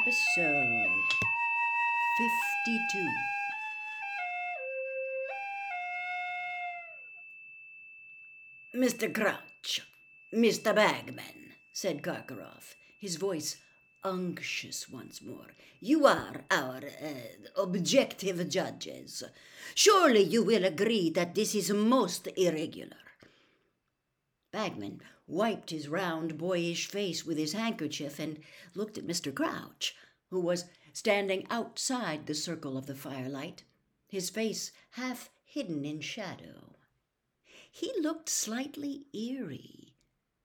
Episode 52. Mr. Crouch, Mr. Bagman, said Karkaroff, his voice unctuous once more. You are our uh, objective judges. Surely you will agree that this is most irregular. Bagman wiped his round, boyish face with his handkerchief and looked at Mr. Crouch, who was standing outside the circle of the firelight, his face half hidden in shadow. He looked slightly eerie,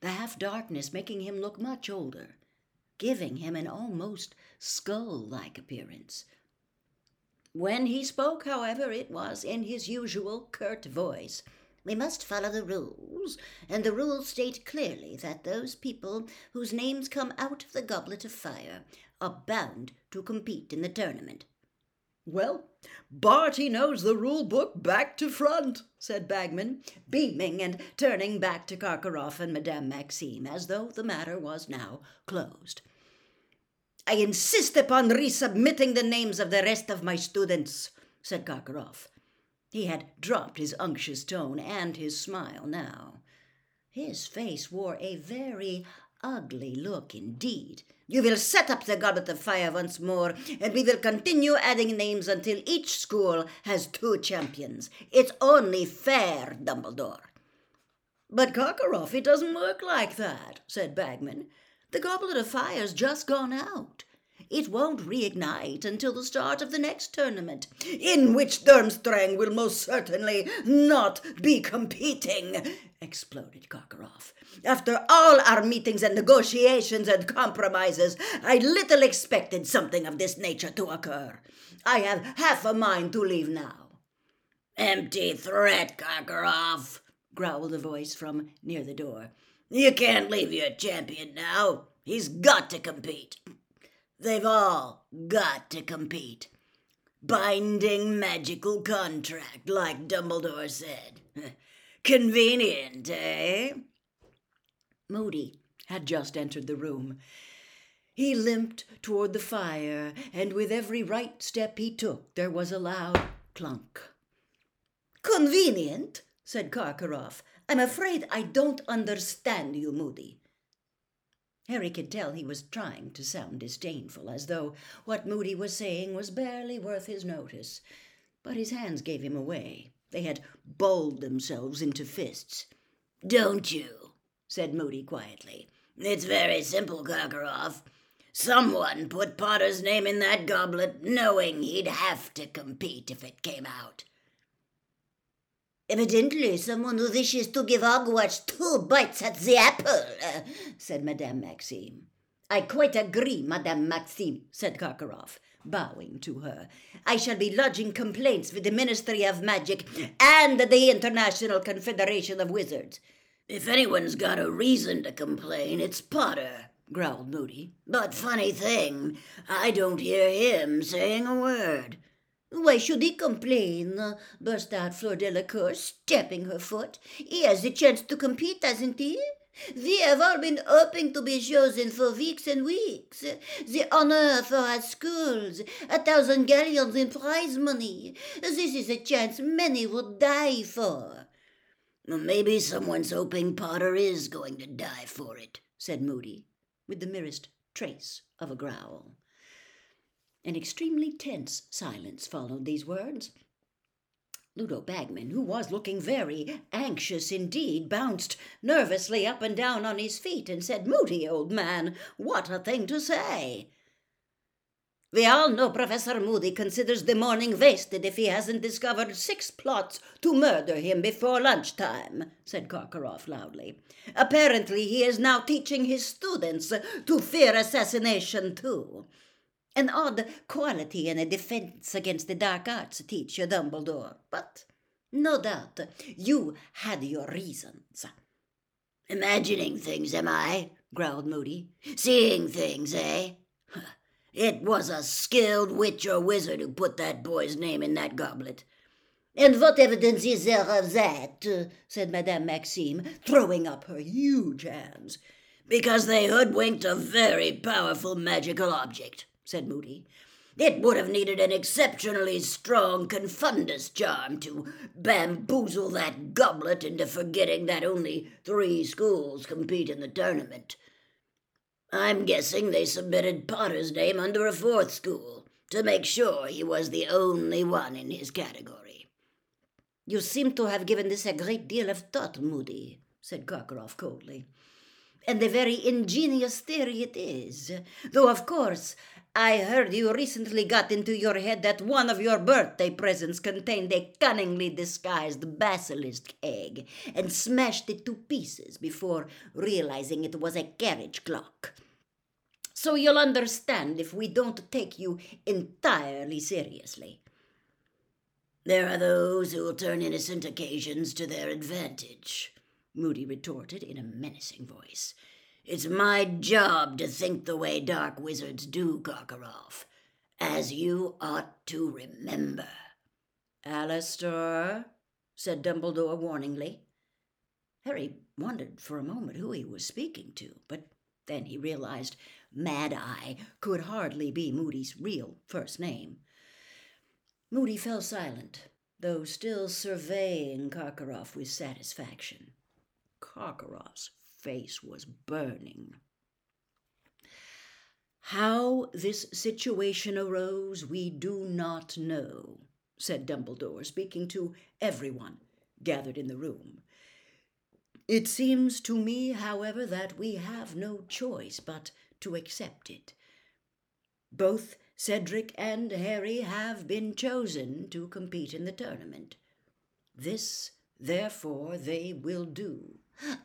the half darkness making him look much older, giving him an almost skull like appearance. When he spoke, however, it was in his usual curt voice. We must follow the rules, and the rules state clearly that those people whose names come out of the goblet of fire are bound to compete in the tournament. Well, Barty knows the rule book back to front, said Bagman, beaming and turning back to Karkaroff and Madame Maxime as though the matter was now closed. I insist upon resubmitting the names of the rest of my students, said Karkaroff. He had dropped his unctuous tone and his smile now. His face wore a very ugly look indeed. You will set up the goblet of fire once more, and we will continue adding names until each school has two champions. It's only fair, Dumbledore. But Karkaroff, it doesn't work like that, said Bagman. The goblet of fire's just gone out. It won't reignite until the start of the next tournament, in which Durmstrang will most certainly not be competing, exploded Karkaroff. After all our meetings and negotiations and compromises, I little expected something of this nature to occur. I have half a mind to leave now. Empty threat, Karkaroff, growled a voice from near the door. You can't leave your champion now. He's got to compete. They've all got to compete. Binding magical contract, like Dumbledore said. Convenient, eh? Moody had just entered the room. He limped toward the fire, and with every right step he took, there was a loud clunk. Convenient, said Karkaroff. I'm afraid I don't understand you, Moody. Harry could tell he was trying to sound disdainful, as though what Moody was saying was barely worth his notice. But his hands gave him away. They had bowled themselves into fists. Don't you? said Moody quietly. It's very simple, Karkaroff. Someone put Potter's name in that goblet knowing he'd have to compete if it came out. Evidently, someone who wishes to give Hogwarts two bites at the apple, uh, said Madame Maxime. I quite agree, Madame Maxime, said Karkaroff, bowing to her. I shall be lodging complaints with the Ministry of Magic and the International Confederation of Wizards. If anyone's got a reason to complain, it's Potter, growled Moody. But funny thing, I don't hear him saying a word. Why should he complain? burst out Fleur Delacour, stamping her foot. He has the chance to compete, hasn't he? We have all been hoping to be chosen for weeks and weeks. The honor for our schools, a thousand galleons in prize money. This is a chance many would die for. Maybe someone's hoping Potter is going to die for it, said Moody, with the merest trace of a growl. An extremely tense silence followed these words. Ludo Bagman, who was looking very anxious indeed, bounced nervously up and down on his feet and said, Moody, old man, what a thing to say! We all know Professor Moody considers the morning wasted if he hasn't discovered six plots to murder him before lunchtime, said Karkaroff loudly. Apparently he is now teaching his students to fear assassination too. An odd quality in a defense against the dark arts, teacher Dumbledore, but no doubt you had your reasons. Imagining things, am I? growled Moody. Seeing things, eh? It was a skilled witch or wizard who put that boy's name in that goblet. And what evidence is there of that? said Madame Maxime, throwing up her huge hands. Because they hoodwinked a very powerful magical object said Moody. It would have needed an exceptionally strong confundus charm to bamboozle that goblet into forgetting that only three schools compete in the tournament. I'm guessing they submitted Potter's name under a fourth school to make sure he was the only one in his category. You seem to have given this a great deal of thought, Moody, said Karkaroff coldly. And a very ingenious theory it is, though of course I heard you recently got into your head that one of your birthday presents contained a cunningly disguised basilisk egg and smashed it to pieces before realizing it was a carriage clock. So you'll understand if we don't take you entirely seriously. There are those who will turn innocent occasions to their advantage, Moody retorted in a menacing voice. It's my job to think the way dark wizards do, Karkaroff, as you ought to remember. Alastor, said Dumbledore warningly. Harry wondered for a moment who he was speaking to, but then he realized Mad Eye could hardly be Moody's real first name. Moody fell silent, though still surveying Karkaroff with satisfaction. Karkaroff's face was burning. How this situation arose, we do not know, said Dumbledore, speaking to everyone gathered in the room. It seems to me, however, that we have no choice but to accept it. Both Cedric and Harry have been chosen to compete in the tournament. This, therefore, they will do.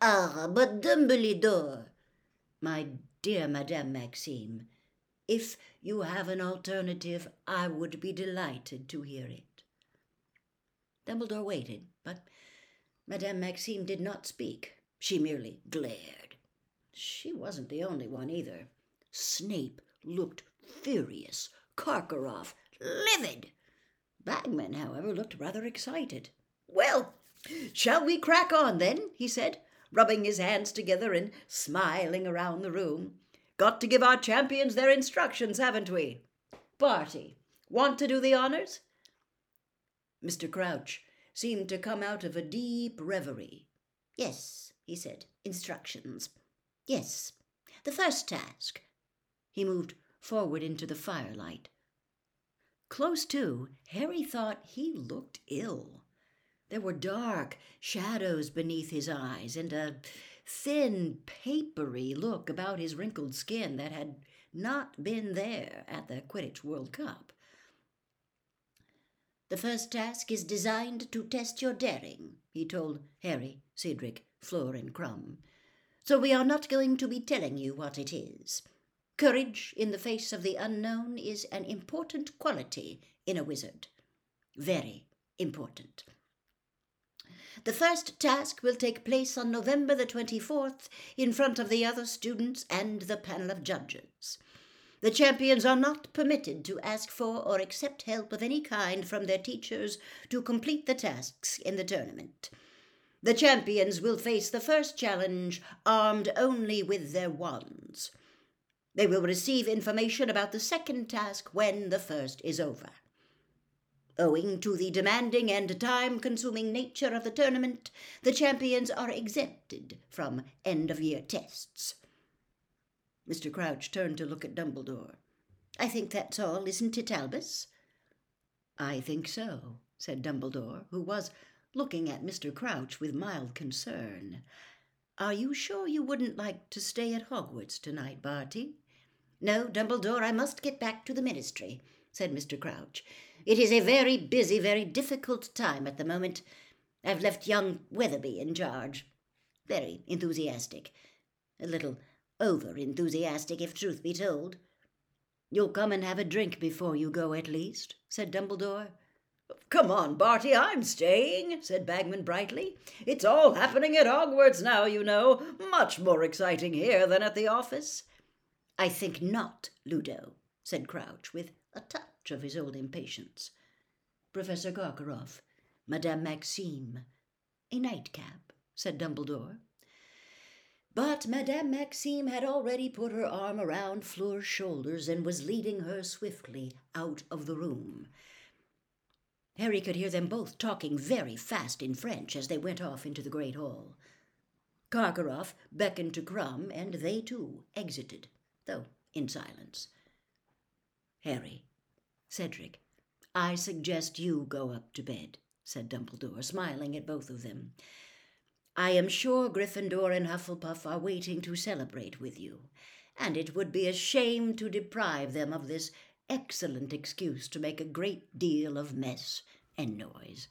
Ah, but Dumbledore, my dear Madame Maxime, if you have an alternative, I would be delighted to hear it. Dumbledore waited, but Madame Maxime did not speak. She merely glared. She wasn't the only one either. Snape looked furious, Karkaroff livid. Bagman, however, looked rather excited. Well, Shall we crack on then? he said, rubbing his hands together and smiling around the room. Got to give our champions their instructions, haven't we? Barty, want to do the honors? Mr. Crouch seemed to come out of a deep reverie. Yes, he said, instructions. Yes, the first task. He moved forward into the firelight. Close to, Harry thought he looked ill. There were dark shadows beneath his eyes and a thin, papery look about his wrinkled skin that had not been there at the Quidditch World Cup. The first task is designed to test your daring, he told Harry, Cedric, Fleur, and Krum. So we are not going to be telling you what it is. Courage in the face of the unknown is an important quality in a wizard. Very important. The first task will take place on November the 24th in front of the other students and the panel of judges. The champions are not permitted to ask for or accept help of any kind from their teachers to complete the tasks in the tournament. The champions will face the first challenge armed only with their wands. They will receive information about the second task when the first is over. Owing to the demanding and time consuming nature of the tournament, the champions are exempted from end of year tests. Mr. Crouch turned to look at Dumbledore. I think that's all, isn't it, Albus? I think so, said Dumbledore, who was looking at Mr. Crouch with mild concern. Are you sure you wouldn't like to stay at Hogwarts tonight, Barty? No, Dumbledore, I must get back to the ministry, said Mr. Crouch. It is a very busy, very difficult time at the moment. I've left young Weatherby in charge. Very enthusiastic. A little over enthusiastic, if truth be told. You'll come and have a drink before you go, at least, said Dumbledore. Come on, Barty, I'm staying, said Bagman brightly. It's all happening at Hogwarts now, you know. Much more exciting here than at the office. I think not, Ludo, said Crouch, with a touch of his old impatience. Professor Karkaroff, Madame Maxime. A nightcap, said Dumbledore. But Madame Maxime had already put her arm around Fleur's shoulders and was leading her swiftly out of the room. Harry could hear them both talking very fast in French as they went off into the great hall. Karkaroff beckoned to Krum, and they too exited, though in silence. Harry, Cedric, I suggest you go up to bed, said Dumbledore, smiling at both of them. I am sure Gryffindor and Hufflepuff are waiting to celebrate with you, and it would be a shame to deprive them of this excellent excuse to make a great deal of mess and noise.